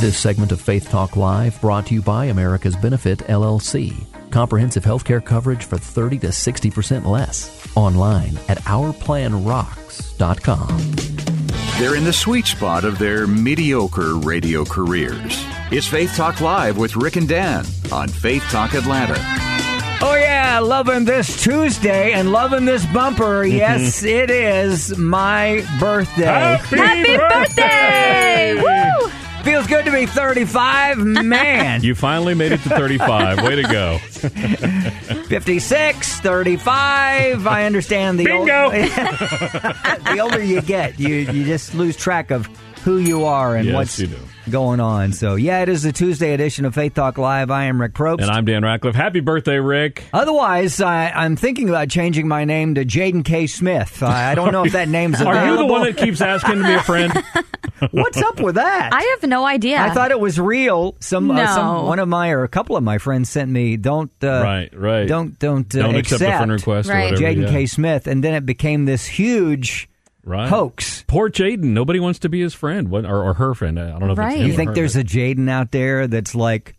This segment of Faith Talk Live brought to you by America's Benefit LLC. Comprehensive healthcare coverage for 30 to 60% less. Online at ourplanrocks.com. They're in the sweet spot of their mediocre radio careers. It's Faith Talk Live with Rick and Dan on Faith Talk Atlanta. Oh yeah, loving this Tuesday and loving this bumper. Mm-hmm. Yes, it is my birthday. Happy, Happy birthday! Woo! Feels good to be 35, man. you finally made it to 35. Way to go. 56, 35. I understand the Bingo. Old, the older you get, you you just lose track of who you are and yes, what's you do. Going on. So, yeah, it is the Tuesday edition of Faith Talk Live. I am Rick Probst. And I'm Dan Ratcliffe. Happy birthday, Rick. Otherwise, I, I'm thinking about changing my name to Jayden K. Smith. I, I don't know if that name's available. Are you the one that keeps asking to be a friend? What's up with that? I have no idea. I thought it was real. Some, no. uh, some one of my or a couple of my friends sent me don't uh, right right don't don't uh, don't accept, accept a friend request right. Jayden yeah. K. Smith, and then it became this huge right. hoax. Poor Jayden. Nobody wants to be his friend what, or, or her friend. I don't know if Right. it's him You or think her, there's but- a Jayden out there that's like,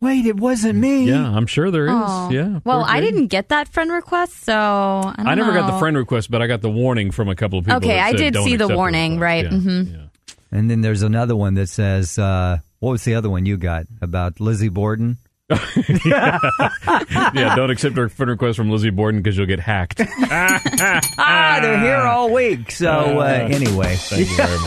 wait, it wasn't me. Yeah, I'm sure there is. Oh. Yeah. Well, poor I Jayden. didn't get that friend request, so I don't I never got know. the friend request, but I got the warning from a couple of people. Okay, that I said, did "Don't see the accept warning, request." right, Yeah, mhm. yeah. And then there's another one that says, uh, what was the other one you got about Lizzie Borden? Yeah, yeah. don't accept a friend request from Lizzie Borden because you'll get hacked. Ah, they're here all week. So uh, anyway, Thank you very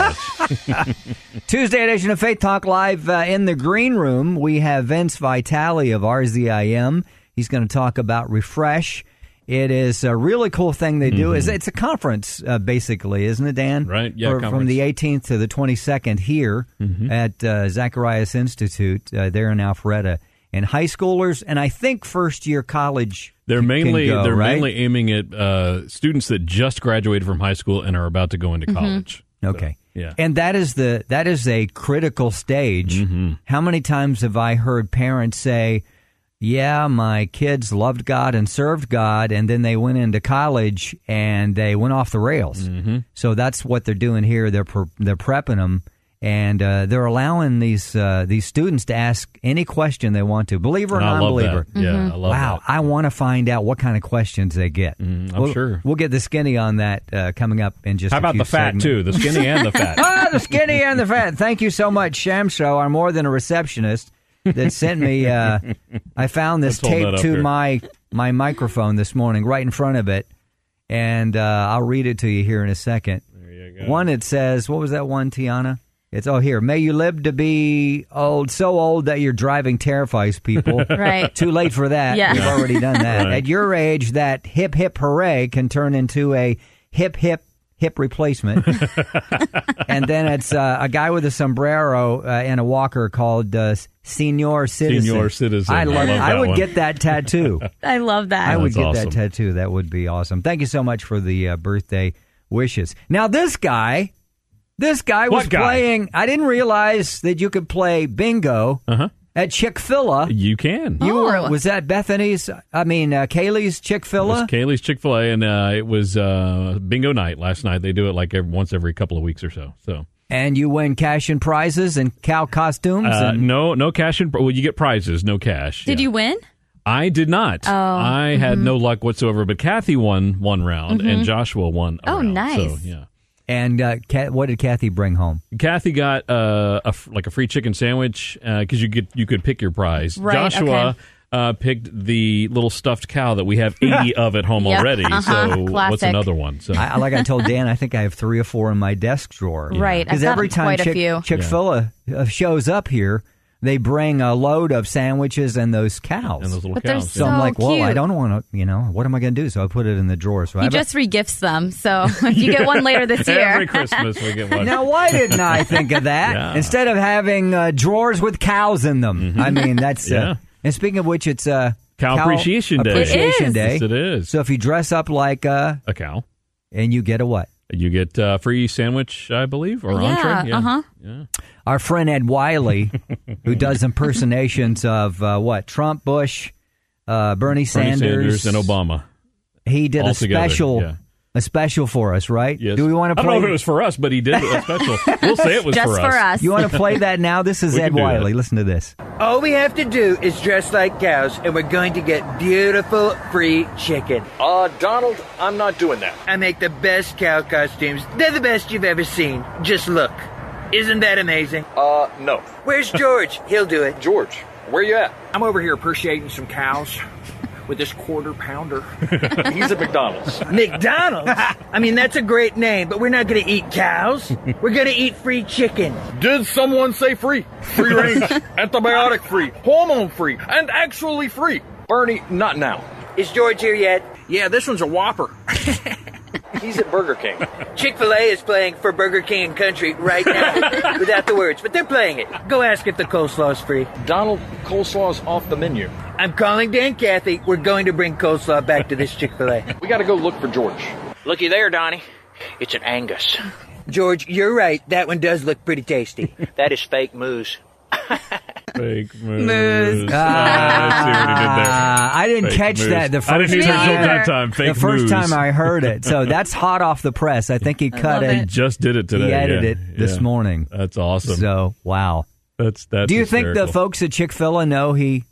much. Tuesday edition of Faith Talk Live uh, in the green room. We have Vince Vitale of RZIM. He's going to talk about Refresh. It is a really cool thing they do. Is It's a conference, uh, basically, isn't it, Dan? Right, yeah, For- From the 18th to the 22nd here Mm-hmm. at uh, Zacharias Institute uh, there in Alpharetta. And high schoolers, and I think first year college. They're can mainly go, they're right? mainly aiming at uh, students that just graduated from high school and are about to go into college. Okay. So, yeah. And that is the that is a critical stage. Mm-hmm. How many times have I heard parents say, "Yeah, my kids loved God and served God, and then they went into college and they went off the rails." Mm-hmm. So that's what they're doing here. They're pre- they're prepping them. And uh, they're allowing these uh, these students to ask any question they want to, believer or And non-believer. that. Yeah, I love Wow, that. I want to find out what kind of questions they get. Mm, I'm we'll, sure. we'll get the skinny on that uh, coming up in just. How a about few the fat segments. too? The skinny and the fat. ah, the skinny and the fat. Thank you so much, Shamsho. I'm more than a receptionist that sent me. Uh, I found this Let's tape to here. my my microphone this morning, right in front of it, and uh, I'll read it to you here in a second. There you go. One, it says, "What was that one, Tiana?" It's all here. May you live to be old, so old that your driving terrifies people. Right. Too late for that. Yeah. We've already done that. Right. At your age, that hip hip hooray can turn into a hip hip hip replacement. and then it's uh, a guy with a sombrero uh, and a walker called uh, Senior Citizen. Senior Citizen. I, I love, love I would one. get that tattoo. I love that. I would That's get awesome. that tattoo. That would be awesome. Thank you so much for the uh, birthday wishes. Now, this guy, this guy was guy? playing. I didn't realize that you could play bingo Uh-huh. at Chick Fil A. You can. You Oh. were was that Bethany's? I mean, uh, Kaylee's Chick Fil A. Kaylee's Chick Fil A, and uh, it was uh, bingo night last night. They do it like every, once every couple of weeks or so. So And you win cash and prizes and cow costumes. uh, and no, no cash and well, you get prizes, no cash. Did Yeah. you win? I did not. Oh, I had no luck whatsoever. But Kathy won one round, and Joshua won. A Oh, round. nice. So, yeah. And uh, Kat, what did Kathy bring home? Kathy got uh, a f- like a free chicken sandwich because you get you could pick your prize. Right, Joshua okay. uh, picked the little stuffed cow that we have eighty of at home Yep, already. uh-huh, So what's another one? So I, like I told Dan, I think I have three or four in my desk drawer. Right. Because every time quite a Chick, Chick Fil A uh, shows up here, they bring a load of sandwiches and those cows. And those little But they're cows. so yeah. I'm So like, well, I don't want to, you know, what am I going to do? So I put it in the drawer. So I He have a- just regifts them. So if you get one later this year. Every Christmas we get one. Now, why didn't I think of that Yeah. instead of having uh, drawers with cows in them? I mean, that's uh, Yeah. And speaking of which, it's uh, Cow Appreciation Day. Appreciation It is. Day. Yes, it is. So if you dress up like uh, a cow. and you get a what? You get uh, free sandwich, I believe, or Yeah, entree. Yeah, uh-huh. Yeah. Our friend Ed Wiley, who does impersonations of uh, what Trump, Bush, uh, Bernie, Bernie Sanders, Sanders and Obama. He did all a together, special, yeah. A special for us, right? Yes. Do we want to I play? don't know if it was for us, but he did it a special. we'll say it was Just for for us. us. You want to play that now? This is We Ed Wiley. that. Listen to this. All we have to do is dress like cows, and we're going to get beautiful free chicken. Uh, Donald, I'm not doing that. I make the best cow costumes. They're the best you've ever seen. Just look. Isn't that amazing? Uh, no. Where's George? He'll do it. George, where you at? I'm over here appreciating some cows with this quarter pounder. He's at McDonald's. McDonald's? I mean, that's a great name, but we're not going to eat cows. We're going to eat free chicken. Did someone say free? Free range, antibiotic free, hormone free, and actually free. Bernie, not now. Is George here yet? Yeah, this one's a Whopper. He's at Burger King. Chick fil A is playing for Burger King and Country right now without the words, but they're playing it. Go ask if the coleslaw's free. Donald, coleslaw's off the menu. I'm calling Dan Cathy. We're going to bring coleslaw back to this Chick fil A. We gotta go look for George. Looky there, Donnie. It's an Angus. George, you're right. That one does look pretty tasty. That is fake moose. Fake Moose. moose. Ah, I see what he did there. Uh, I didn't Fake catch moose. that the I first didn't either. time. that time. Fake the first moose. time I heard it. So that's hot off the press. I think he cut love it. it. just did it today. He edited yeah. it this Yeah. morning. That's awesome. So wow. that's that's. Do you think the folks at Chick Fil A know he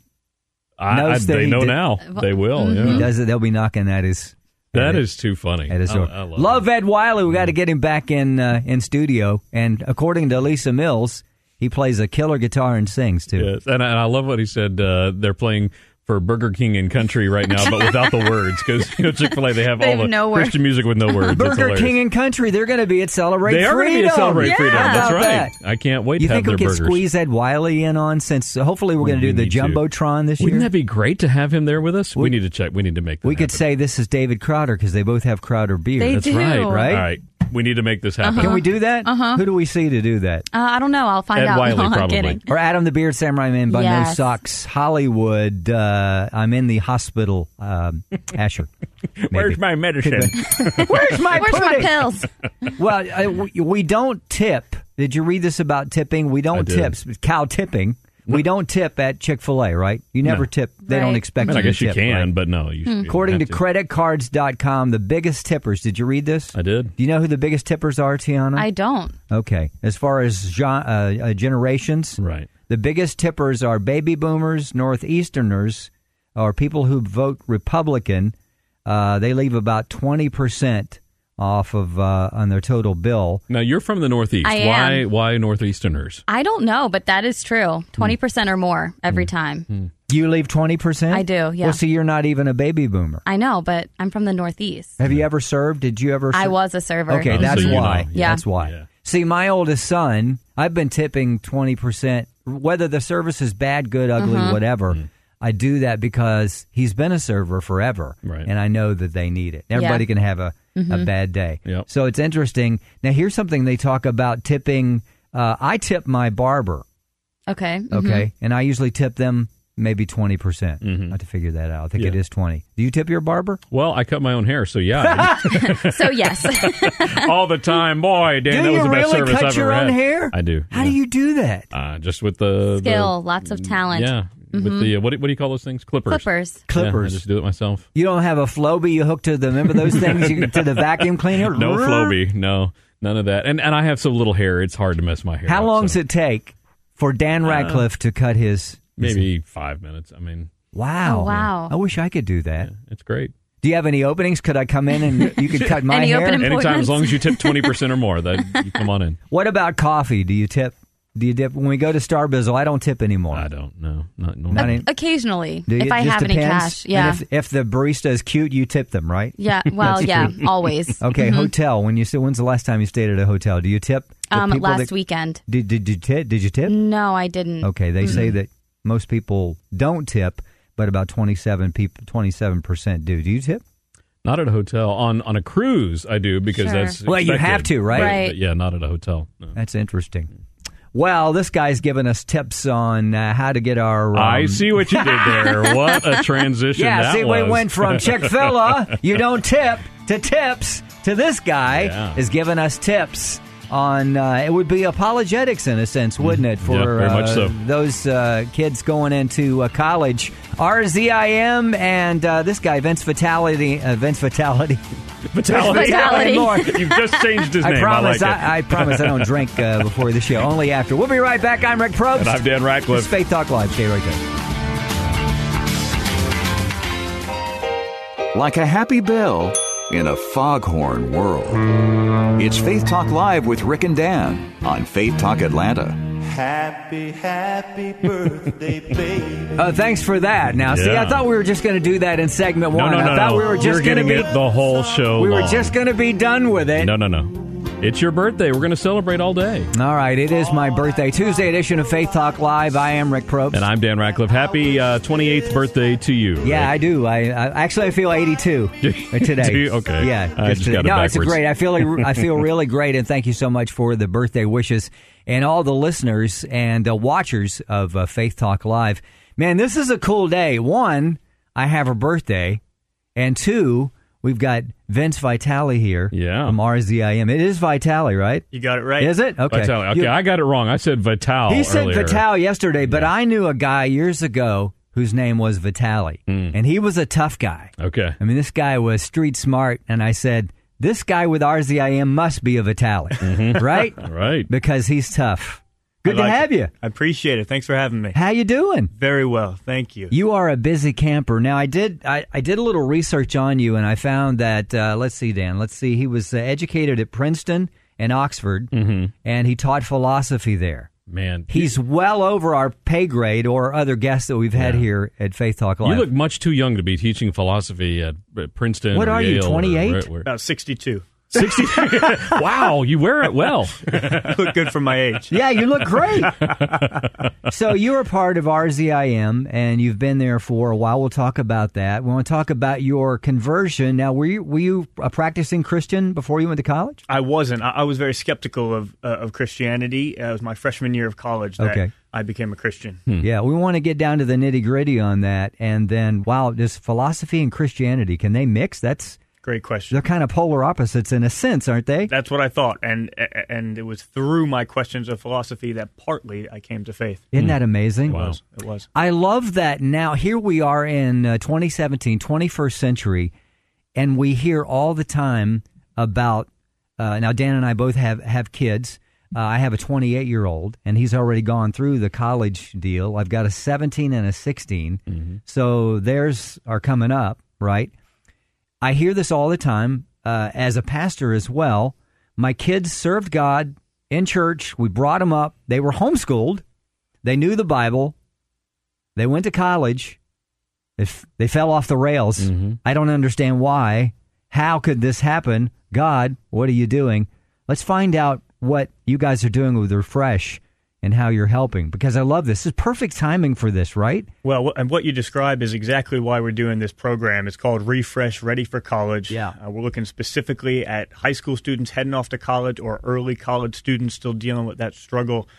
I, I, that they know did- now? They will. he Yeah. does it? They'll be knocking at his. That at is too funny. At his I, door. I love, love. Ed Wiley. We got to get him back in uh, in studio. And according to Lisa Mills, he plays a killer guitar and sings too. Yes, and I, and I love what he said. Uh, they're playing for Burger King and Country right now, but without the words because you know, Chick Fil A they have They all have the no words. Christian music with no words. Burger. King and Country, they're going to be at Celebrate They are going to be at Celebrate Yeah. Freedom. That's right. that? I can't wait You to have think we their could burgers. squeeze Ed Wiley in on since hopefully we're going to We do the need to. jumbotron this year? Wouldn't that be great to have him there with us? We, need to check. We need to make. That we could happen. say this is David Crowder because they both have Crowder beer. They that's do. right. Right? All right. We need to make this happen. Can we do that? Uh-huh. Who do we see to do that? Uh, I don't know. I'll find Ed out. Wiley, No, I'm probably. Or Adam the Beard Samurai Man by No Yes. Socks, Hollywood. Uh, I'm in the hospital. Um, Asher. maybe. Where's my medicine? Where's my Where's my pills? Well, uh, we, we don't tip. Did you read this about tipping? We don't did. tip. Cow tipping. We don't tip at Chick Fil A, right? You never No. tip. They don't expect I, mean, I guess to you tip. can, right? but no. You, you According to have creditcards.com, the biggest tippers. Did you read this? I did. Do you know who the biggest tippers are, Tiana? I don't. Okay. As far as gen- uh, uh, generations, Right. the biggest tippers are baby boomers, northeasterners, or people who vote Republican. Uh, they leave about 20% off of uh, on their total bill. Now you're from the Northeast. I why? am. Why Northeasterners? I don't know, but that is true. 20% or more every time. You leave 20%? I do, yeah. Well, see, you're not even a baby boomer. I know, but I'm from the Northeast. Have you ever served? Did you ever I was a server. Okay, Oh, that's so you why. know. Yeah. That's why. Yeah. See, my oldest son, I've been tipping 20%, whether the service is bad, good, ugly, Mm-hmm. whatever. I do that because he's been a server forever. Right. And I know that they need it. Everybody Yeah. can have a, a Mm-hmm. bad day. Yep. So it's interesting. Now, here's something they talk about tipping. Uh, I tip my barber, Okay. mhm. okay? And I usually tip them maybe 20%. percent Mm-hmm. I have to figure that out. I think it Yeah. is 20 Do you tip your barber? Well, I cut my own hair, so yeah, So, yes. all the time. Boy, Dan, do that was you the best really service cut I've your ever own had. hair? I do. How yeah. do you do that? Uh, just with the Skill, the- lots of talent. Yeah, with the uh, what do, what do you call those things? Clippers. Clippers. Yeah, Clippers. I just do it myself. You don't have a Flowbee you hook to the remember those things you, to the vacuum cleaner? No Flowbee, no, none of that. And and I have so little hair; it's hard to mess my hair. How up, long so does it take for Dan Radcliffe to cut his? Maybe five minutes. I mean, Wow! Oh, wow. I wish I could do that. it's great. Do you have any openings? Could I come in and you could cut my Any hair? opening- Anytime, as long as you tip twenty percent or more, that you come on in. What about coffee? Do you tip? Do you dip when we go to Star Bizzle? I don't tip anymore. I don't know. Not Not normally. any- Occasionally, Do you? if I It just have any cash. Yeah. And if, if the barista is cute, you tip them, right? yeah. Well, yeah, true. always. Okay. Mhm. Hotel. When you stay, when's the last time you stayed at a hotel? Do you tip? The Um, last that- weekend. Did did you tip? Did you tip? No, I didn't. Okay, they say Mm-mm. that most people don't tip, but about twenty seven people, twenty seven percent do. Do you tip? Not at a hotel. On on a cruise, I do because Sure. that's Well, you have to, right? But- Right. but yeah, not at a hotel. No. That's interesting. Well, this guy's giving us tips on uh, how to get our. Um, I see what you did there. What a transition Yeah, see, was. we went from Chick Fil A, you don't tip, to tips, to this guy Yeah. is giving us tips on. Uh, it would be apologetics in a sense, wouldn't it, for Mm-hmm. Yeah, very much uh, so. those uh, kids going into uh, college? RZIM and uh, this guy, Vince Vitality. Uh, Vince Vitality. Vitality. Vitality more. You've just changed his name. I promise. I like it. I, I promise I don't drink uh, before the show. Only after. We'll be right back. I'm Rick Probst. And I'm Dan Ratcliffe. It's Faith Talk Live. Stay right there. Like a happy bell in a foghorn world. It's Faith Talk Live with Rick and Dan on Faith Talk Atlanta. Happy, happy birthday, baby. Uh, thanks for that. Now, see, I thought we were just going to do that in segment No, one. no, no, I thought no. we were You're just going to getting be it the whole show. we were long. just going to be done with it. No, no, no. It's your birthday. We're going to celebrate all day. All right, it is my birthday Tuesday edition of Faith Talk Live. I am Rick Probst. And I'm Dan Ratcliffe. Happy uh, 28th birthday to you. yeah, I do. I, I actually I feel 82 today. Okay. Yeah, I just today. got it no, it's backwards. great. I feel I feel really great, and thank you so much for the birthday wishes and all the listeners and uh, watchers of uh, Faith Talk Live. Man, this is a cool day. One, I have a birthday, and two, we've got Vince Vitale here. Yeah. from RZIM. It is Vitale, right? You got it right. Is it? Okay. Vitale. Okay, You- I got it wrong. I said Vital. he said earlier. Vital yesterday, but I knew a guy years ago whose name was Vitali, hmm. and he was a tough guy. Okay. I mean, this guy was street smart, and I said, this guy with RZIM must be a Vitali, mm-hmm. right? All right. Because he's tough. Good I to have it. you. I appreciate it. Thanks for having me. How you doing? Very well. Thank you. You are a busy camper. Now, I did I, I did a little research on you, and I found that uh, let's see, Dan. Let's see. He was uh, educated at Princeton and Oxford, Mm-hmm. and he taught philosophy there. Man, He's well over our pay grade or other guests that we've had Yeah. here at Faith Talk Live. you look much too young to be teaching philosophy at at Princeton. What or are you, Yale or 28? where- where- About 62. 60. wow, you wear it well. Look good for my age. Yeah, you look great. so you're a part of RZIM, and you've been there for a while. We'll talk about that. We want to talk about your conversion. Now, were you were you a practicing Christian before you went to college? I wasn't. I, I was very skeptical of uh, of Christianity. Uh, it was my freshman year of college that Okay. I became a Christian. Yeah, we want to get down to the nitty gritty on that, and then wow, does philosophy and Christianity can they mix? That's Great question. they're kind of polar opposites in a sense, aren't they? That's what I thought, and and it was through my questions of philosophy that partly I came to faith. Isn't that amazing? It was. It was. I love that now. Here we are in uh, 2017, 21st century, and we hear all the time about. Uh, now, Dan and I both have have kids. Uh, I have a 28 year old, and he's already gone through the college deal. I've got a 17 and a 16, so theirs are coming up, right? I hear this all the time uh, as a pastor as well. My kids served God in church. We brought them up. They were homeschooled. They knew the Bible. They went to college. If they fell off the rails. I don't understand why. How could this happen? God, what are you doing? Let's find out what you guys are doing with Refresh and how you're helping because I love this. This is perfect timing for this, right? Well, and what you describe is exactly why we're doing this program. It's called Refresh Ready for College. Yeah. Uh, we're looking specifically at high school students heading off to college or early college students still dealing with that struggle,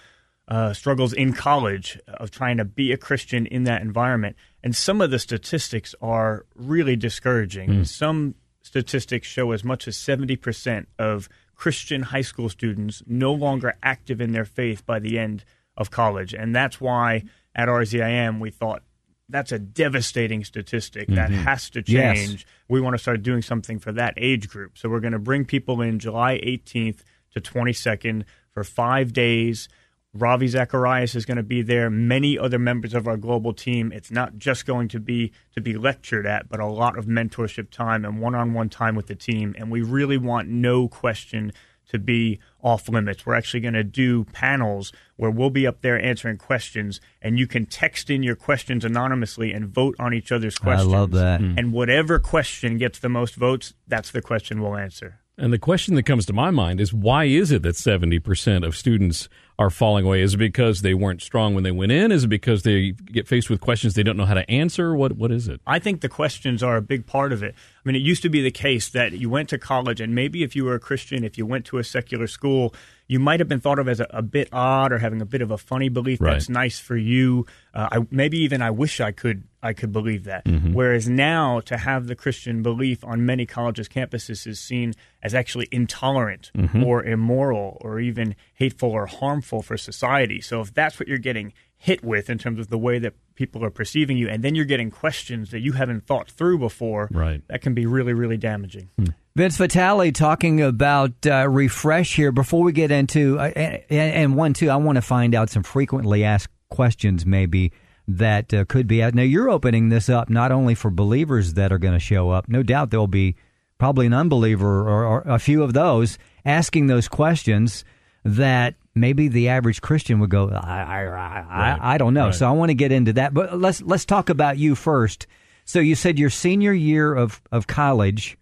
uh, struggles in college of trying to be a Christian in that environment. And some of the statistics are really discouraging. Some statistics show as much as 70% of Christian high school students no longer active in their faith by the end of college. And that's why at RZIM we thought that's a devastating statistic that mm-hmm. has to Yes. change. We want to start doing something for that age group. So we're going to bring people in July 18th to 22nd for five days. Ravi Zacharias is going to be there. Many other members of our global team. It's not just going to be to be lectured at, but a lot of mentorship time and one-on-one time with the team. And we really want no question to be off limits. We're actually going to do panels where we'll be up there answering questions, and you can text in your questions anonymously and vote on each other's questions. I love that. Hmm. And whatever question gets the most votes, that's the question we'll answer. And the question that comes to my mind is why is it that 70% of students are falling away? Is it because they weren't strong when they went in? Is it because they get faced with questions they don't know how to answer? What what is it? I think the questions are a big part of it. I mean, it used to be the case that you went to college and maybe if you were a Christian, if you went to a secular school, you might have been thought of as a, a bit odd or having a bit of a funny belief Right. that's nice for you. Uh, I, maybe even I wish I could I could believe that. Mhm. Whereas now to have the Christian belief on many colleges campuses is seen as actually intolerant Mhm. or immoral or even hateful or harmful for society. So if that's what you're getting hit with in terms of the way that people are perceiving you, and then you're getting questions that you haven't thought through before, right. that can be really, really damaging. Vince Vitale talking about uh, refresh here. Before we get into uh, and, and one too, I want to find out some frequently asked questions maybe that uh, could be. Now you're opening this up not only for believers that are going to show up. No doubt there'll be probably an unbeliever or, or a few of those asking those questions that maybe the average Christian would go, I, I, I, Right. I, I don't know. Right. So I want to get into that, but let's let's talk about you first. So you said your senior year of of college.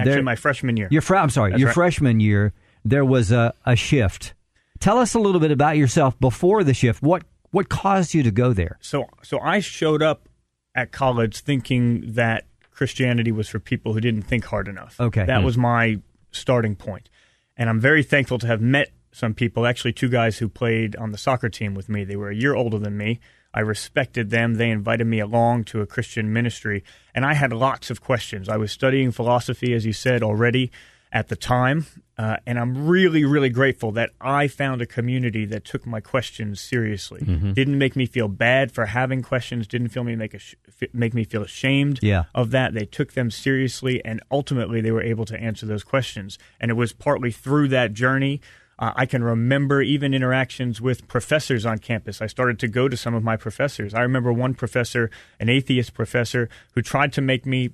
Actually, there- my freshman year. your fr- I'm sorry, That's your right. freshman year, there was a, a shift. Tell us a little bit about yourself before the shift. What what caused you to go there? So, so I showed up at college thinking that Christianity was for people who didn't think hard enough. Okay. that Hmm. was my starting point, and I'm very thankful to have met some people. Actually, two guys who played on the soccer team with me. They were a year older than me. I respected them. They invited me along to a Christian ministry, and I had lots of questions. I was studying philosophy, as you said already, at the time, uh, and I'm really, really grateful that I found a community that took my questions seriously. Mhm. Didn't make me feel bad for having questions. Didn't feel me make a sh- make me feel ashamed Yeah. of that. They took them seriously, and ultimately they were able to answer those questions. And it was partly through that journey. Uh, I can remember even interactions with professors on campus. I started to go to some of my professors. I remember one professor, an atheist professor, who tried to make me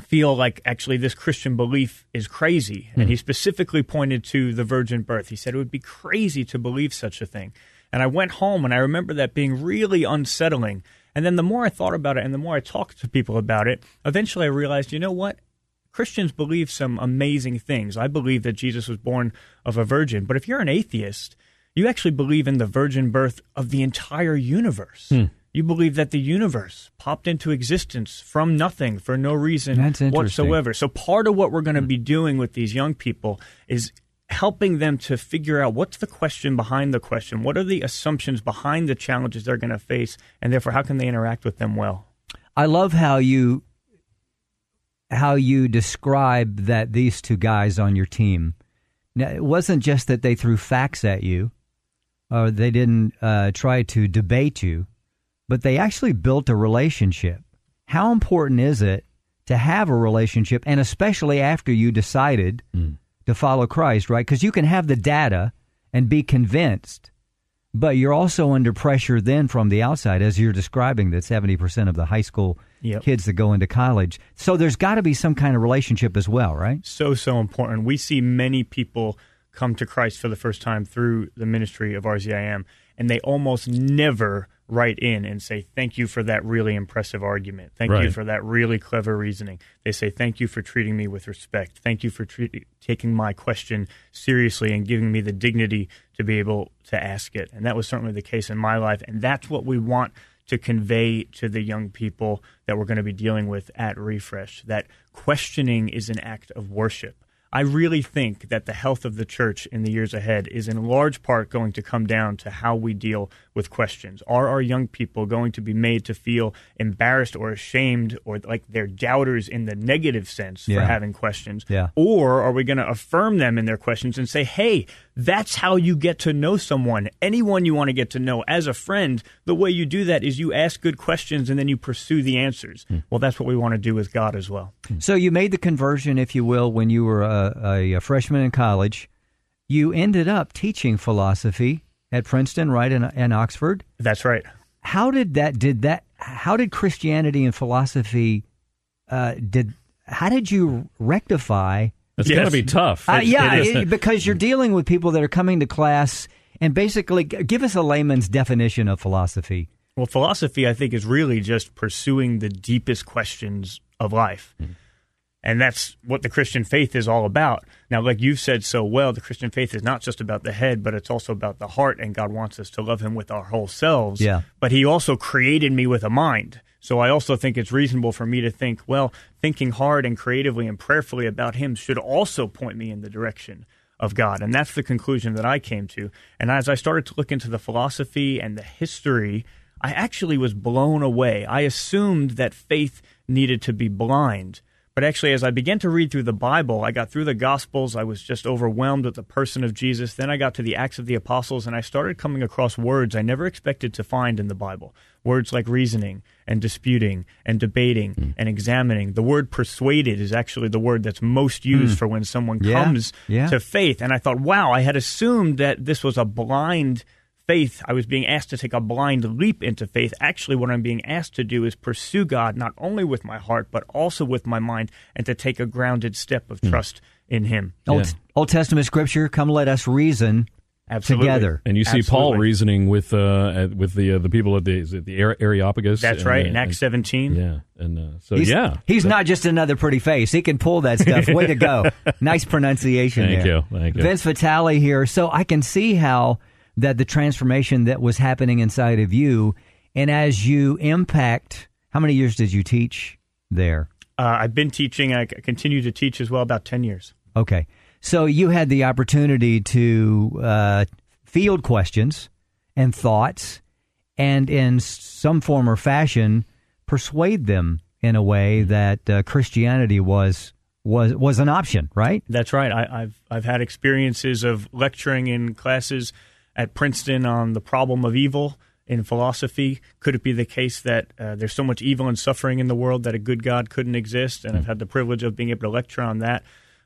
feel like actually this Christian belief is crazy. And he specifically pointed to the virgin birth. He said it would be crazy to believe such a thing. And I went home and I remember that being really unsettling. And then the more I thought about it and the more I talked to people about it, eventually I realized, you know what? Christians believe some amazing things. I believe that Jesus was born of a virgin. But if you're an atheist, you actually believe in the virgin birth of the entire universe. Hmm. You believe that the universe popped into existence from nothing for no reason whatsoever. So part of what we're going to be doing with these young people is helping them to figure out what's the question behind the question, what are the assumptions behind the challenges they're going to face, and therefore how can they interact with them well. I love how you how you describe that these two guys on your team. Now, it wasn't just that they threw facts at you, or they didn't uh, try to debate you, but they actually built a relationship. How important is it to have a relationship, and especially after you decided to follow Christ, right? Because you can have the data and be convinced, but you're also under pressure then from the outside, as you're describing that 70% of the high school Yep. kids that go into college. So there's got to be some kind of relationship as well, right? so so important. We see many people come to Christ for the first time through the ministry of RZIM, and they almost never write in and say thank you for that really impressive argument. Thank you for that really clever reasoning. They say thank you for treating me with respect. Thank you for taking my question seriously and giving me the dignity to be able to ask it. And that was certainly the case in my life, and that's what we want to convey to the young people that we're going to be dealing with at Refresh that questioning is an act of worship. I really think that the health of the church in the years ahead is in large part going to come down to how we deal with questions. Are our young people going to be made to feel embarrassed or ashamed or like they're doubters in the negative sense Yeah. for having questions? Yeah. Or are we going to affirm them in their questions and say, hey, that's how you get to know someone, anyone you want to get to know as a friend? The way you do that is you ask good questions and then you pursue the answers. Well, that's what we want to do with God as well. So you made the conversion, if you will, when you were a, a, freshman in college. You ended up teaching philosophy at Princeton, right, and, in Oxford. That's right. How did that? Did that? How did Christianity and philosophy? Uh, did how did you rectify? It's gotta be tough. Uh, It's- yeah, it is. it- because you're dealing with people that are coming to class and basically give us a layman's definition of philosophy. Well, philosophy, I think, is really just pursuing the deepest questions of life. And that's what the Christian faith is all about. Now, like you've said so well, the Christian faith is not just about the head, but it's also about the heart, and God wants us to love Him with our whole selves. Yeah. But He also created me with a mind. So I also think it's reasonable for me to think, well, thinking hard and creatively and prayerfully about Him should also point me in the direction of God. And that's the conclusion that I came to. And as I started to look into the philosophy and the history, I actually was blown away. I assumed that faith needed to be blind. But actually, as I began to read through the Bible, I got through the Gospels. I was just overwhelmed with the person of Jesus. Then I got to the Acts of the Apostles, and I started coming across words I never expected to find in the Bible. Words like reasoning and disputing and debating Hmm. and examining. The word persuaded is actually the word that's most used Mm. for when someone Yeah, comes yeah. to faith. And I thought, wow, I had assumed that this was a blind faith. I was being asked to take a blind leap into faith. Actually, what I'm being asked to do is pursue God not only with my heart, but also with my mind, and to take a grounded step of trust in Him. Old, Old Testament scripture, come let us reason Absolutely. together. And you see Paul reasoning with uh, with the uh, the people at the is it the Areopagus. That's and, right, uh, in Acts 17. Yeah, and uh, so he's, yeah, he's not just another pretty face. He can pull that stuff. Way to go. Nice pronunciation Thank there. you, thank you. Vince Vitale here. So I can see how that the transformation that was happening inside of you, and as you impact, how many years did you teach there? Uh, I've been teaching. I continue to teach as well, about 10 years. Okay. So you had the opportunity to uh, field questions and thoughts and in some form or fashion persuade them in a way that uh, Christianity was was was an option, right? That's right. I, I've I've had experiences of lecturing in classes at Princeton on the problem of evil in philosophy. Could it be the case that uh, there's so much evil and suffering in the world that a good God couldn't exist? And I've had the privilege of being able to lecture on that.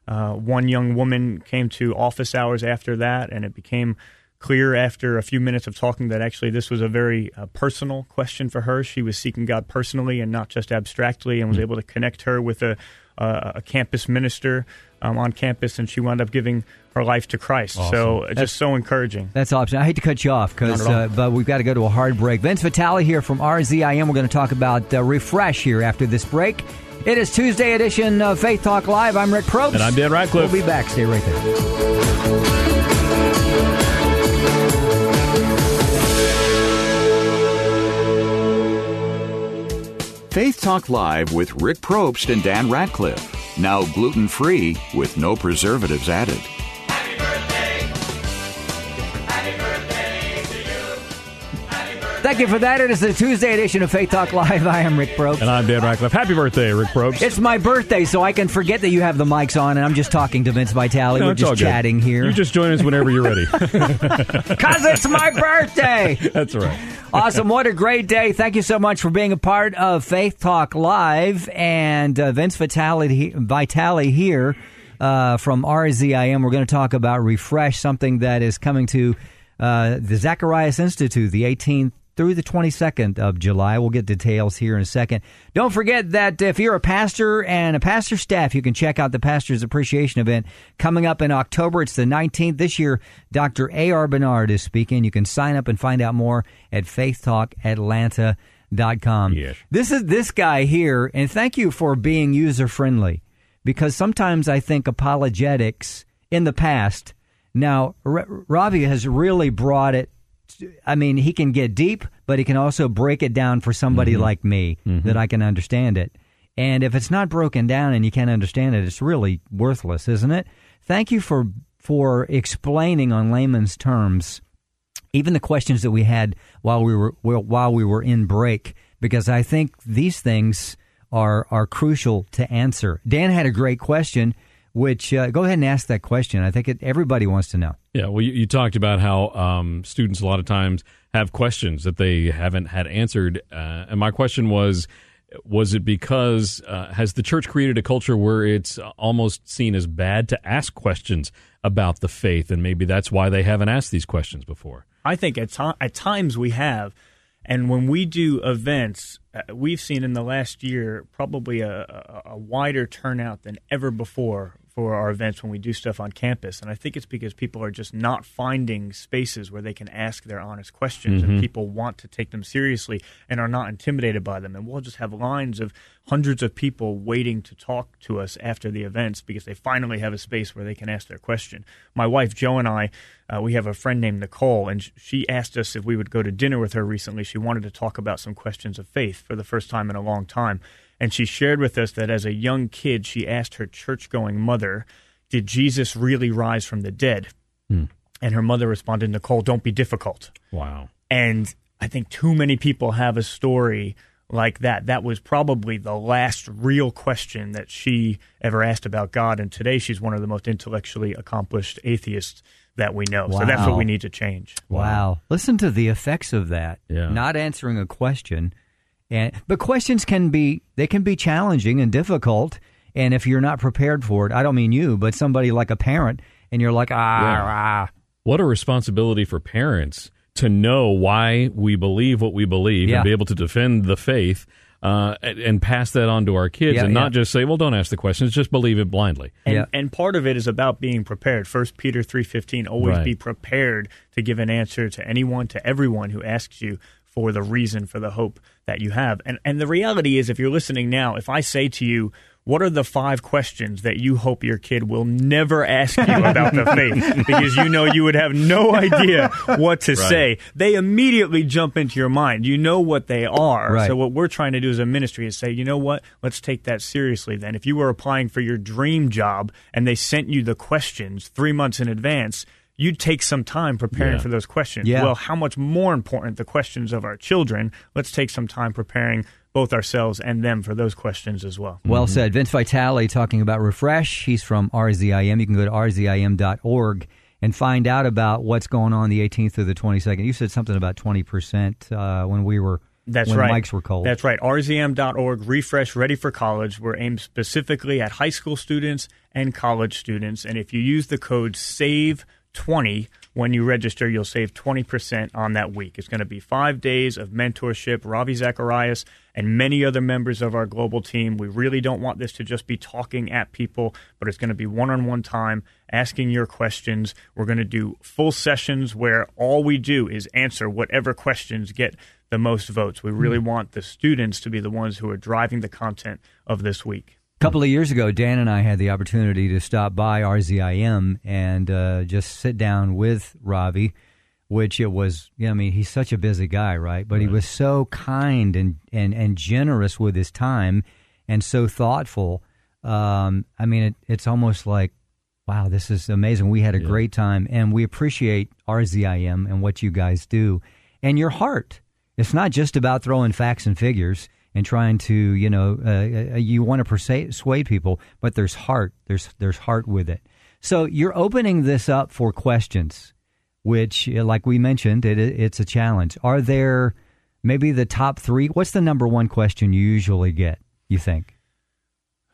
Uh, one young woman came to office hours after that, and it became clear after a few minutes of talking that actually this was a very uh, personal question for her. She was seeking God personally and not just abstractly, and was able to connect her with a, a campus minister um, on campus, and she wound up giving her life to Christ. So That's- just so encouraging. That's awesome. I hate to cut you off because, Not at all. uh, but we've got to go to a hard break. Vince Vitale here from RZIM. We're going to talk about uh, refresh here after this break. It is Tuesday edition of Faith Talk Live. I'm Rick Probst. And I'm Dan Ratcliffe. We'll be back. Stay right there. Faith Talk Live with Rick Probst and Dan Ratcliffe. Now gluten free with no preservatives added. Thank you for that. It is the Tuesday edition of Faith Talk Live. I am Rick Probst. And I'm Dan Ratcliffe. Happy birthday, Rick Probst. It's my birthday, so I can forget that you have the mics on, and I'm just talking to Vince Vitale. No, We're just chatting here. You just join us whenever you're ready. Because it's my birthday. That's right. awesome. What a great day. Thank you so much for being a part of Faith Talk Live. And uh, Vince Vitale, Vitale here uh, from RZIM. We're going to talk about Refresh, something that is coming to uh, the Zacharias Institute the 18th through the 22nd of July. We'll get details here in a second. Don't forget that if you're a pastor and a pastor staff, you can check out the Pastor's Appreciation event coming up in October. It's the 19th. This year, Dr. A.R. Bernard is speaking. You can sign up and find out more at faithtalkatlanta.com. Yes. This is this guy here, and thank you for being user friendly because sometimes I think apologetics in the past. Now, R- Ravi has really brought it. I mean, he can get deep, but he can also break it down for somebody mm-hmm. like me mm-hmm. that I can understand it. And if it's not broken down and you can't understand it, it's really worthless, isn't it? Thank you for for explaining on layman's terms even the questions that we had while we were while we were in break because I think these things are are crucial to answer. Dan had a great question which uh, go ahead and ask that question. I think it, everybody wants to know. Yeah, well, you, you talked about how um, students a lot of times have questions that they haven't had answered, uh, and my question was: Was it because uh, has the church created a culture where it's almost seen as bad to ask questions about the faith, and maybe that's why they haven't asked these questions before? I think at, ti at times we have. And when we do events, uh, we've seen in the last year probably a, a, a wider turnout than ever before for our events when we do stuff on campus. And I think it's because people are just not finding spaces where they can ask their honest questions Mhm. and people want to take them seriously and are not intimidated by them. And we'll just have lines of hundreds of people waiting to talk to us after the events because they finally have a space where they can ask their question. My wife, Jo, and I, uh, we have a friend named Nicole, and she asked us if we would go to dinner with her recently. She wanted to talk about some questions of faith for the first time in a long time. And she shared with us that as a young kid, she asked her church going mother, Did Jesus really rise from the dead? Hmm. And her mother responded, Nicole, don't be difficult. Wow. And I think too many people have a story like that. That was probably the last real question that she ever asked about God. And today she's one of the most intellectually accomplished atheists that we know. So that's what we need to change. Wow. Listen to the effects of that. Yeah. Not answering a question. And but questions can be they can be challenging and difficult and if you're not prepared for it, I don't mean you, but somebody like a parent and you're like ah, Yeah. ah. What a responsibility for parents to know why we believe what we believe Yeah. and be able to defend the faith uh, and, and pass that on to our kids Yeah, and not yeah. just say, well, don't ask the questions, just believe it blindly. And, and part of it is about being prepared. First Peter three fifteen. Always Right. be prepared to give an answer to anyone, to everyone who asks you for the reason for the hope that you have. And and the reality is, if you're listening now, if I say to you. What are the five questions that you hope your kid will never ask you about the faith? Because you know you would have no idea what to Right. say. They immediately jump into your mind. You know what they are. Right. So what we're trying to do as a ministry is say, you know what? Let's take that seriously then. If you were applying for your dream job and they sent you the questions three months in advance, you'd take some time preparing Yeah. for those questions. Yeah. Well, how much more important the questions of our children? Let's take some time preparing both ourselves and them for those questions as well. Well said. Vince Vitale talking about Refresh. He's from RZIM. You can go to rzim.org and find out about what's going on the 18th through the 22nd. You said something about 20% uh, when we were That's when right. mics were cold. That's right. RZM.org, refresh, ready for college. We're aimed specifically at high school students and college students. And if you use the code SAVE20 when you register, you'll save 20% on that week. It's going to be five days of mentorship. Ravi Zacharias and many other members of our global team. We really don't want this to just be talking at people, but it's going to be one on one time, asking your questions. We're going to do full sessions where all we do is answer whatever questions get the most votes. We really hmm. want the students to be the ones who are driving the content of this week. A couple of years ago, Dan and I had the opportunity to stop by RZIM and uh, just sit down with Ravi, which it was, you know, I mean, he's such a busy guy, right? But he was so kind and, and, and generous with his time and so thoughtful. Um, I mean, it, it's almost like, wow, this is amazing. We had a great time and we appreciate RZIM and what you guys do and your heart. It's not just about throwing facts and figures and trying to, you know, uh, uh, you want to persuade people, but there's heart. There's there's heart with it. So you're opening this up for questions, which, uh, like we mentioned, it, it's a challenge. Are there maybe the top three? What's the number one question you usually get? You think?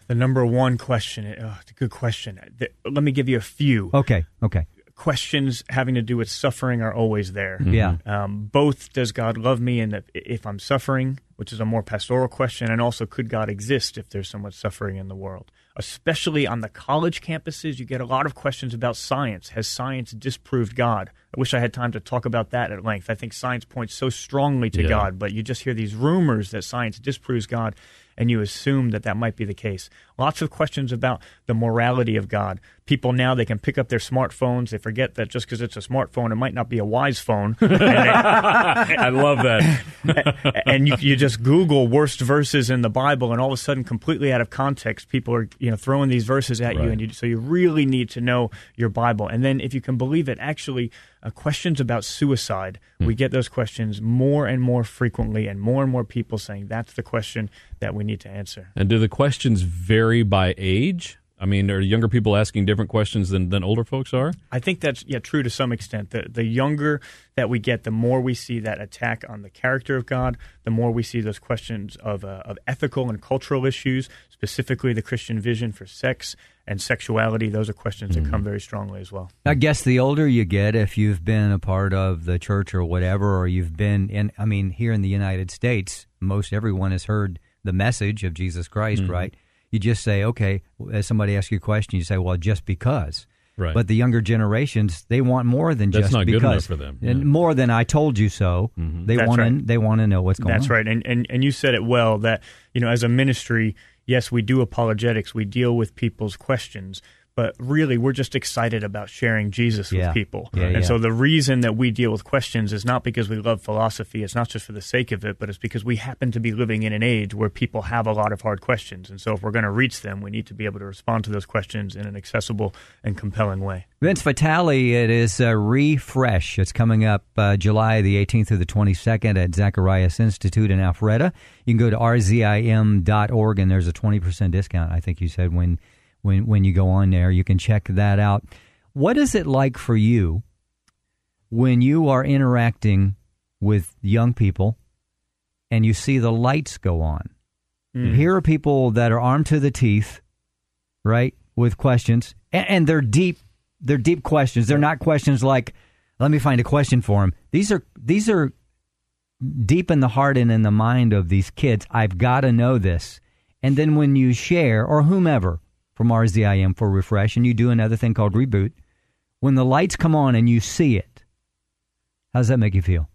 The number one question, oh, it's a good question. Let me give you a few. Okay, okay. Questions having to do with suffering are always there. Mhm. Yeah. Um, both does God love me, and if, if I'm suffering, which is a more pastoral question, and also could God exist if there's so much suffering in the world? Especially on the college campuses, you get a lot of questions about science. Has science disproved God? I wish I had time to talk about that at length. I think science points so strongly to Yeah. God, but you just hear these rumors that science disproves God, and you assume that that might be the case. Lots of questions about the morality of God. People now they can pick up their smartphones. They forget that just because it's a smartphone, it might not be a wise phone. They- I love that. and you, you just Google worst verses in the Bible, and all of a sudden, completely out of context, people are you know throwing these verses at you, and you, so you really need to know your Bible. And then, if you can believe it, actually, uh, questions about suicide, we get those questions more and more frequently, and more and more people saying that's the question that we need to answer. And do the questions vary by age? I mean, are younger people asking different questions than, than older folks are? I think that's yeah true to some extent. The the younger that we get, the more we see that attack on the character of God. The more we see those questions of uh, of ethical and cultural issues, specifically the Christian vision for sex and sexuality. Those are questions that come very strongly as well. I guess the older you get, if you've been a part of the church or whatever, or you've been in, I mean, here in the United States, most everyone has heard the message of Jesus Christ, Mhm. right? You just say, okay, as somebody asks you a question, you say, well, just because. Right. But the younger generations, they want more than That's just not good because. enough for them, Mm-hmm. And more than I told you so. They That's want right. to. They want to know what's going That's on. That's right, and, and and you said it well that you know as a ministry, yes, we do apologetics, we deal with people's questions, but really we're just excited about sharing Jesus Yeah. with people. Yeah, and yeah. so the reason that we deal with questions is not because we love philosophy, it's not just for the sake of it, but it's because we happen to be living in an age where people have a lot of hard questions, and so if we're going to reach them, we need to be able to respond to those questions in an accessible and compelling way. Vince Vitale, it is uh, Refresh. It's coming up uh, July the 18th through the 22nd at Zacharias Institute in Alpharetta. You can go to rzim.org and there's a 20% discount, I think you said, when, when, when you go on there. You can check that out. What is it like for you when you are interacting with young people and you see the lights go on? Mm. Here are people that are armed to the teeth, right, with questions, and, and they're deep. They're deep questions. They're not questions like, "Let me find a question for him." These are these are deep in the heart and in the mind of these kids. I've got to know this. And then when you share, or whomever from RZIM for refresh, and you do another thing called reboot, when the lights come on and you see it, how does that make you feel?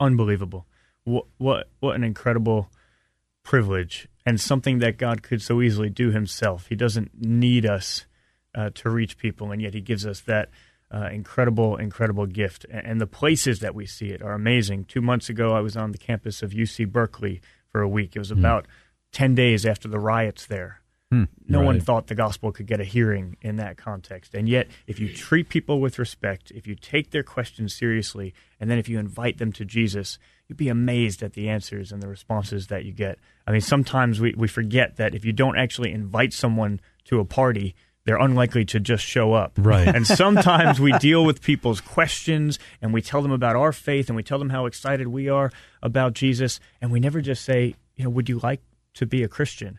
unbelievable. What what what an incredible privilege and something that God could so easily do Himself. He doesn't need us uh, to reach people, and yet He gives us that uh, incredible, incredible gift. And, and the places that we see it are amazing. Two months ago, I was on the campus of UC Berkeley for a week. It was about ten days after the riots there. Hmm, no one thought the gospel could get a hearing in that context. And yet, if you treat people with respect, if you take their questions seriously, and then if you invite them to Jesus, you'd be amazed at the answers and the responses that you get. I mean, sometimes we, we forget that if you don't actually invite someone to a party, they're unlikely to just show up. Right. And sometimes we deal with people's questions and we tell them about our faith and we tell them how excited we are about Jesus. And we never just say, you know, would you like to be a Christian?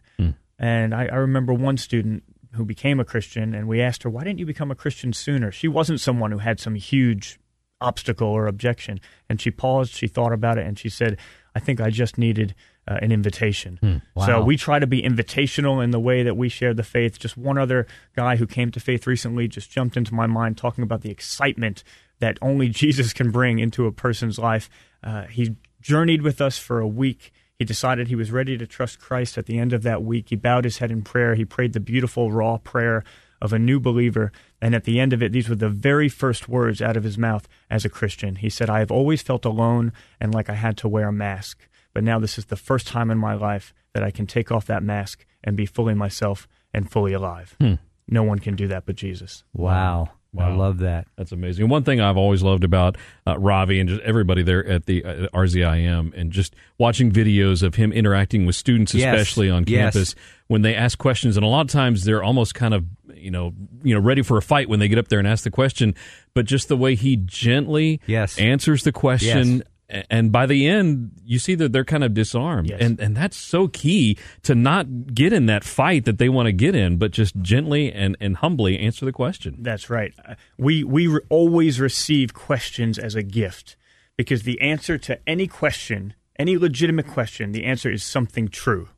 And I, I remember one student who became a Christian, and we asked her, Why didn't you become a Christian sooner? She wasn't someone who had some huge obstacle or objection. And she paused, she thought about it, and she said, I think I just needed uh, an invitation. So Wow. we try to be invitational in the way that we share the faith. Just one other guy who came to faith recently just jumped into my mind talking about the excitement that only Jesus can bring into a person's life. Uh, he journeyed with us for a week. He decided he was ready to trust Christ at the end of that week. He bowed his head in prayer. He prayed the beautiful, raw prayer of a new believer. And at the end of it, these were the very first words out of his mouth as a Christian. He said, I have always felt alone and like I had to wear a mask. But now this is the first time in my life that I can take off that mask and be fully myself and fully alive. Hmm. No one can do that but Jesus. Wow. I love that. That's amazing. One thing I've always loved about uh, Ravi and just everybody there at the uh, RZIM and just watching videos of him interacting with students, Yes. especially on Yes. campus, when they ask questions, and a lot of times they're almost kind of you know you know ready for a fight when they get up there and ask the question, but just the way he gently Yes. answers the question. And by the end, you see that they're kind of disarmed, Yes. and and that's so key to not get in that fight that they want to get in, but just gently and, and humbly answer the question. That's right. Uh, We we re- always receive questions as a gift because the answer to any question, any legitimate question, the answer is something true,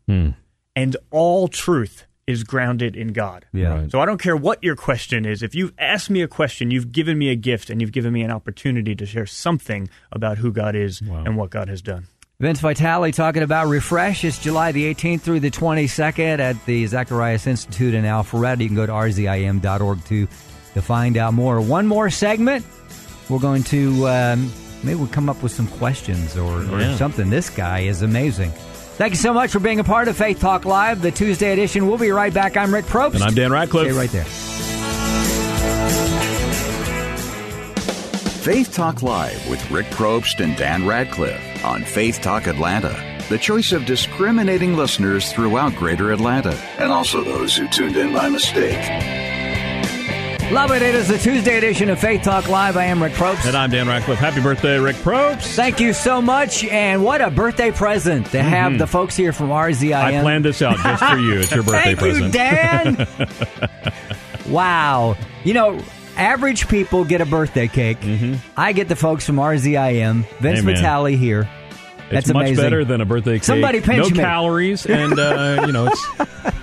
and all truth is grounded in God. Yeah. Right. So I don't care what your question is. If you've asked me a question, you've given me a gift, and you've given me an opportunity to share something about who God is and what God has done. Vince Vitale talking about Refresh. It's July the 18th through the 22nd at the Zacharias Institute in Alpharetta. You can go to rzim.org to, to find out more. One more segment. We're going to um, maybe we'll come up with some questions or, or Yeah. something. This guy is amazing. Thank you so much for being a part of Faith Talk Live, the Tuesday edition. We'll be right back. I'm Rick Probst. And I'm Dan Radcliffe. Stay right there. Faith Talk Live with Rick Probst and Dan Radcliffe on Faith Talk Atlanta. The choice of discriminating listeners throughout Greater Atlanta. And also those who tuned in by mistake. Love it. It is the Tuesday edition of Faith Talk Live. I am Rick Probst. And I'm Dan Radcliffe. Happy birthday, Rick Probst. Thank you so much. And what a birthday present to have the folks here from RZIM. Mm-hmm. I planned this out just for you. It's your birthday Thank present. you, Dan. wow. You know, average people get a birthday cake. I get the folks from RZIM. Vince man. Vitale here. It's That's much amazing. better than a birthday cake. Somebody pinch no me. calories, and uh, you know it's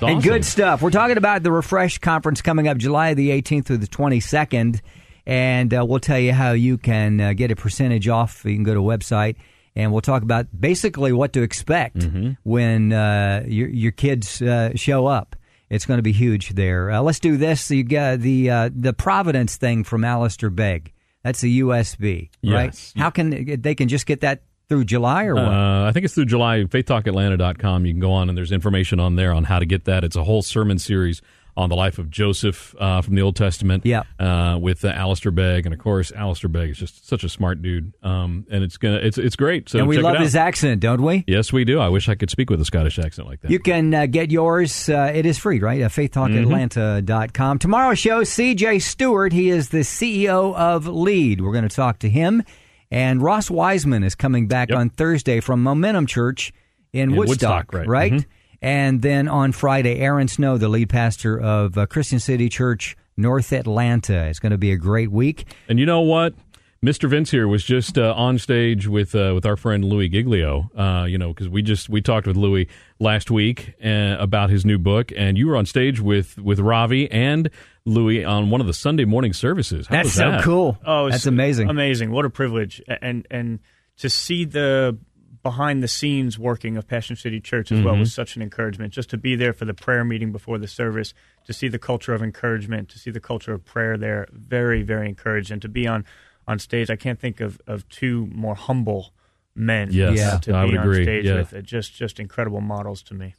And good stuff. We're talking about the Refresh Conference coming up July the 18th through the 22nd. And uh, we'll tell you how you can uh, get a percentage off. You can go to a website and we'll talk about basically what to expect Mm-hmm. when uh, your, your kids uh, show up. It's going to be huge there. Uh, let's do this. You got the uh, the Providence thing from Alistair Begg. That's a USB, right? How can they can just get that through July or what? Uh, I think it's through July. FaithTalkAtlanta.com. You can go on and there's information on there on how to get that. It's a whole sermon series on the life of Joseph uh, from the Old Testament. Yeah. Uh, with uh, Alistair Begg, and of course, Alistair Begg is just such a smart dude. Um, and it's gonna it's it's great. So and we love his accent, don't we? Yes, we do. I wish I could speak with a Scottish accent like that. You can uh, get yours. Uh, it is free, right? At faithtalkatlanta.com. Tomorrow's show, CJ Stewart. He is the CEO of Lead. We're going to talk to him. And Ross Wiseman is coming back on Thursday from Momentum Church in, In Woodstock, Woodstock, right. Mhm. And then on Friday, Aaron Snow, the lead pastor of uh, Christian City Church, North Atlanta. It's going to be a great week. And you know what? Mr. Vince here was just uh, on stage with uh, with our friend Louis Giglio. Uh, you know, because we just we talked with Louis last week uh, about his new book, and you were on stage with with Ravi and Louis on one of the Sunday morning services. How That's was so that? cool. Oh, it's That's amazing. Amazing. What a privilege. And and to see the behind the scenes working of Passion City Church as well Mhm. was such an encouragement. Just to be there for the prayer meeting before the service, to see the culture of encouragement, to see the culture of prayer there, very, very encouraged. And to be on, on stage, I can't think of, of two more humble men Yes, uh, to I be would on agree. stage Yeah. with. Uh, Just just incredible models to me.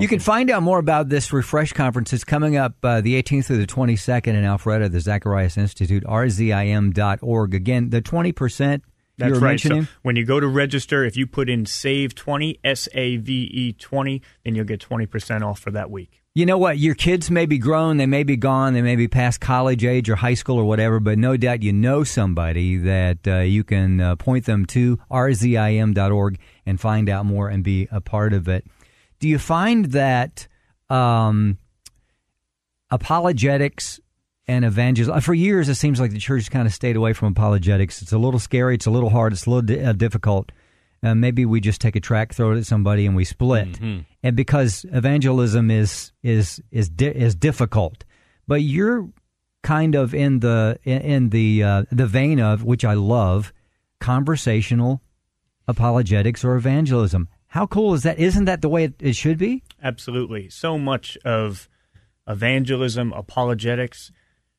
You can find out more about this Refresh conference. It's coming up uh, the 18th through the 22nd in Alpharetta, the Zacharias Institute, rzim.org. Again, the 20% That's you were right. mentioning. So when you go to register, if you put in save 20, S A V E 20, then you'll get 20% off for that week. You know what? Your kids may be grown, they may be gone, they may be past college age or high school or whatever, but no doubt you know somebody that uh, you can uh, point them to rzim.org and find out more and be a part of it. Do you find that um, apologetics and evangelism, for years it seems like the church kind of stayed away from apologetics. It's a little scary, it's a little hard, it's a little di- uh, difficult. Uh, maybe we just take a track, throw it at somebody, and we split. And because evangelism is is is di- is difficult, but you're kind of in the in, in the uh, the vein of which I love, conversational apologetics or evangelism. How cool is that? Isn't that the way it, it should be? Absolutely. So much of evangelism, apologetics,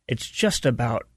it's just about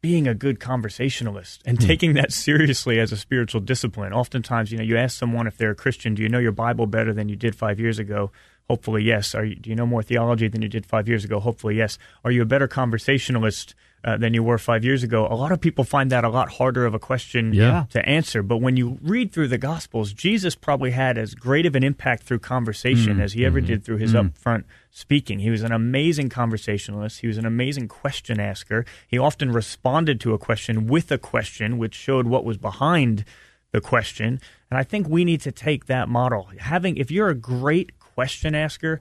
being a good conversationalist and Hmm. taking that seriously as a spiritual discipline. Oftentimes, you know, you ask someone if they're a Christian, do you know your Bible better than you did five years ago? Hopefully, yes. Are you, do you know more theology than you did five years ago? Hopefully, yes. Are you a better conversationalist uh, than you were five years ago? A lot of people find that a lot harder of a question Yeah. to answer. But when you read through the Gospels, Jesus probably had as great of an impact through conversation Mm, as he ever mhm, did through his mm. upfront speaking. He was an amazing conversationalist. He was an amazing question asker. He often responded to a question with a question, which showed what was behind the question. And I think we need to take that model. Having, if you're a great question asker,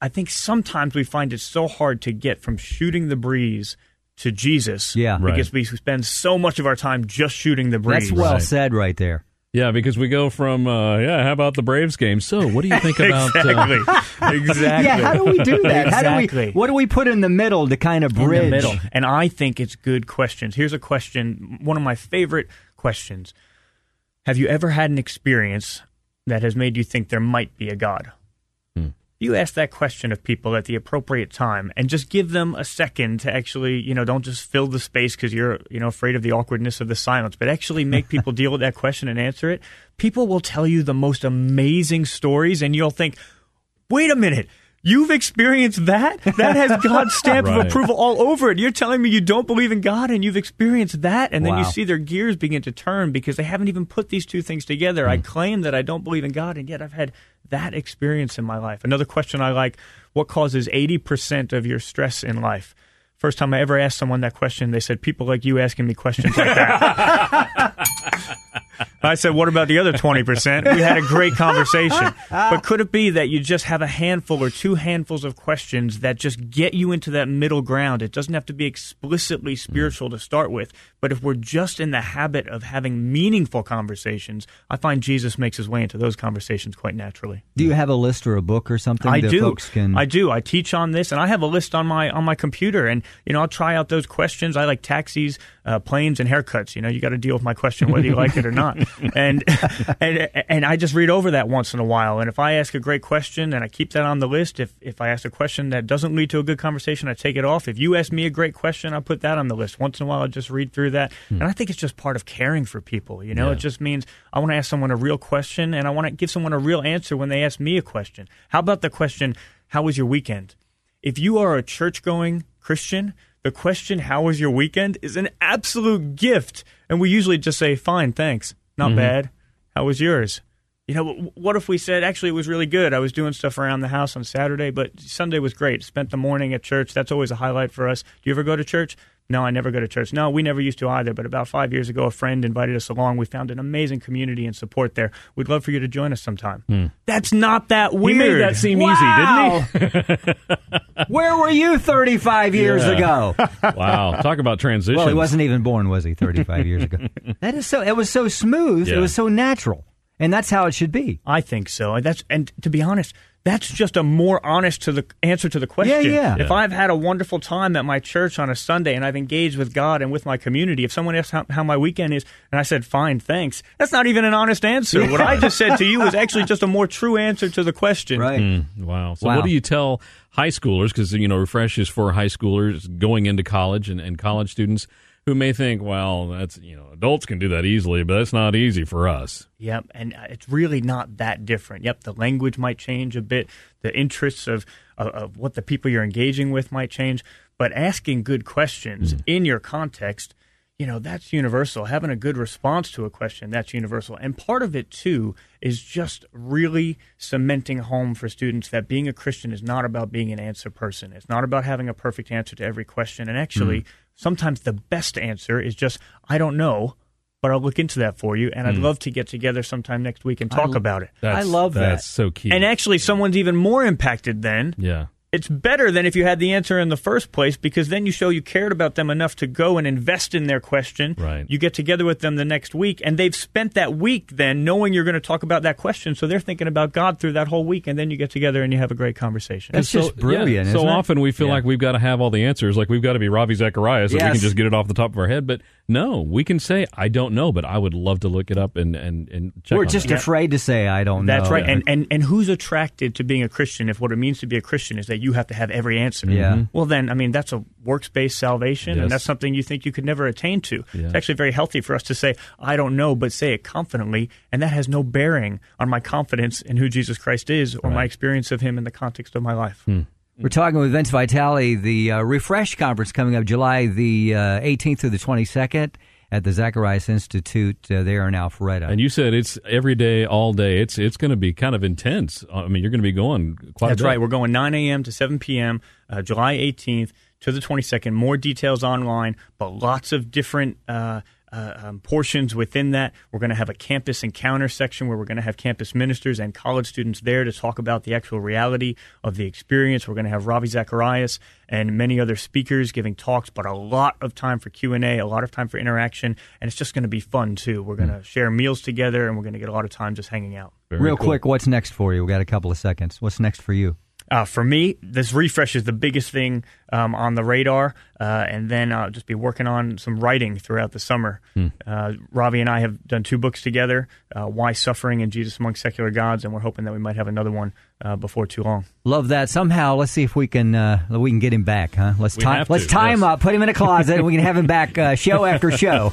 I think sometimes we find it so hard to get from shooting the breeze to Jesus. Yeah. Right. Because we spend so much of our time just shooting the breeze. That's well said right there. Yeah, because we go from uh, yeah, how about the Braves game? So, what do you think about exactly. Uh, exactly. Yeah, how do we do that? How do we? What do we put in the middle to kind of bridge? in the middle. And I think it's good questions. Here's a question, one of my favorite questions. Have you ever had an experience that has made you think there might be a God? You ask that question of people at the appropriate time and just give them a second to actually, you know, don't just fill the space because you're, you know, afraid of the awkwardness of the silence, but actually make people deal with that question and answer it. People will tell you the most amazing stories and you'll think, wait a minute. You've experienced that? That has God's stamp Right. of approval all over it. You're telling me you don't believe in God and you've experienced that? And then you see their gears begin to turn because they haven't even put these two things together. I hmm. claim that I don't believe in God, and yet I've had that experience in my life. Another question I like what causes 80% of your stress in life? First time I ever asked someone that question, they said, People like you asking me questions like that. I said, what about the other 20%? We had a great conversation. Ah. But could it be that you just have a handful or two handfuls of questions that just get you into that middle ground? It doesn't have to be explicitly hmm. spiritual to start with. But if we're just in the habit of having meaningful conversations, I find Jesus makes his way into those conversations quite naturally. Do you have a list or a book or something I that do. folks can? I do. I teach on this, and I have a list on my on my computer, and you know I'll try out those questions. I like taxis, uh, planes, and haircuts. You know, you got to deal with my question whether you like it or not. And and and I just read over that once in a while. And if I ask a great question, and I keep that on the list. If if I ask a question that doesn't lead to a good conversation, I take it off. If you ask me a great question, I put that on the list. Once in a while, I just read through that, and I think it's just part of caring for people. You know, Yeah. it just means I want to ask someone a real question, and I want to give someone a real answer when they ask me a question. How about the question, "How was your weekend?" If you are a church going Christian, the question, How was your weekend? is an absolute gift. And we usually just say, Fine, thanks. Not Mhm. bad. How was yours? You know, what if we said, Actually, it was really good. I was doing stuff around the house on Saturday, but Sunday was great. Spent the morning at church. That's always a highlight for us. Do you ever go to church? No, I never go to church. No, we never used to either. But about five years ago, a friend invited us along. We found an amazing community and support there. We'd love for you to join us sometime. Hmm. That's not that weird. He made that seem Wow. easy, didn't he? Where were you 35 years Yeah. ago? wow. Talk about transition. Well, he wasn't even born, was he? 35 years ago. That is so. It was so smooth. It was so natural, and that's how it should be. I think so. That's and to be honest, that's just a more honest to the answer to the question. yeah. yeah. If Yeah. I've had a wonderful time at my church on a Sunday and I've engaged with God and with my community, if someone asks how, how my weekend is and I said fine, thanks, that's not even an honest answer. What I just said to you is actually just a more true answer to the question. Mm, wow. So, Wow. what do you tell high schoolers? Because, you know, Refresh is for high schoolers going into college and, and college students who may think, well, that's, you know, adults can do that easily, but that's not easy for us. Yep, and uh, it's really not that different. Yep, the language might change a bit, the interests of, of, of what the people you're engaging with might change, but asking good questions in your context, you know, that's universal. Having a good response to a question, that's universal. And part of it, too, is just really cementing home for students that being a Christian is not about being an answer person. It's not about having a perfect answer to every question. And actually, Mm. Sometimes the best answer is just, I don't know but I'll look into that for you, and I'd Hmm. love to get together sometime next week and talk l- about it. I love that. that's so key. And actually, someone's even more impacted then. Yeah. It's better than if you had the answer in the first place because then you show you cared about them enough to go and invest in their question. Right. You get together with them the next week, and they've spent that week then knowing you're going to talk about that question, so they're thinking about God through that whole week, and then you get together and you have a great conversation. That's just brilliant, Yeah, so isn't it? often we feel Yeah. like we've got to have all the answers, like we've got to be Ravi Zacharias, so we can just get it off the top of our head. But no, we can say, I don't know, but I would love to look it up and, and, and check We're on just that. afraid to say, "I don't know." That's right. And, and and who's attracted to being a Christian if what it means to be a Christian is that you have to have every answer? Yeah. Mhm. Well, then, I mean, that's a works based salvation, Yes. and that's something you think you could never attain to. Yeah. It's actually very healthy for us to say, I don't know, but say it confidently, and that has no bearing on my confidence in who Jesus Christ is or my experience of him in the context of my life. Hmm. We're talking with Vince Vitale, the uh, Refresh Conference coming up July the uh, 18th through the 22nd at the Zacharias Institute uh, there in Alpharetta. And you said it's every day, all day. It's it's going to be kind of intense. I mean, you're going to be going quite. That's a bit. right. We're going 9 a.m. to 7 p.m. Uh, July 18th to the 22nd. More details online, but lots of different uh, um, portions within that. We're going to have a campus encounter section where we're going to have campus ministers and college students there to talk about the actual reality of the experience. We're going to have Ravi Zacharias and many other speakers giving talks, but a lot of time for Q and A, a lot of time for interaction, and it's just going to be fun too. We're going to share meals together, and we're going to get a lot of time just hanging out. Real quick, what's next for you? We got a couple of seconds. What's next for you? Uh, for me, this refresh is the biggest thing um, on the radar, uh, and then I'll just be working on some writing throughout the summer. Hmm. Uh, Ravi and I have done two books together: uh, "Why Suffering" and "Jesus Among Secular Gods," and we're hoping that we might have another one uh, before too long. Love that. Somehow, let's see if we can uh, we can get him back, huh? Let's We have let's tie him yes. up, put him in a closet, and we can have him back uh, show after show.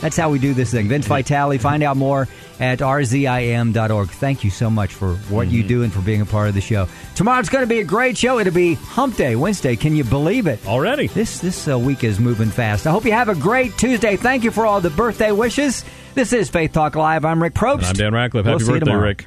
That's how we do this thing. Vince Vitale. Find out more at rzim.org. Thank you so much for what Mm-hmm. you do and for being a part of the show. Tomorrow's going to be a great show. It'll be Hump Day Wednesday. Can you believe it? Already. This this uh, week is moving fast. I hope you have a great Tuesday. Thank you for all the birthday wishes. This is Faith Talk Live. I'm Rick Probst. And I'm Dan Ratcliffe. We'll Happy see birthday. Rick.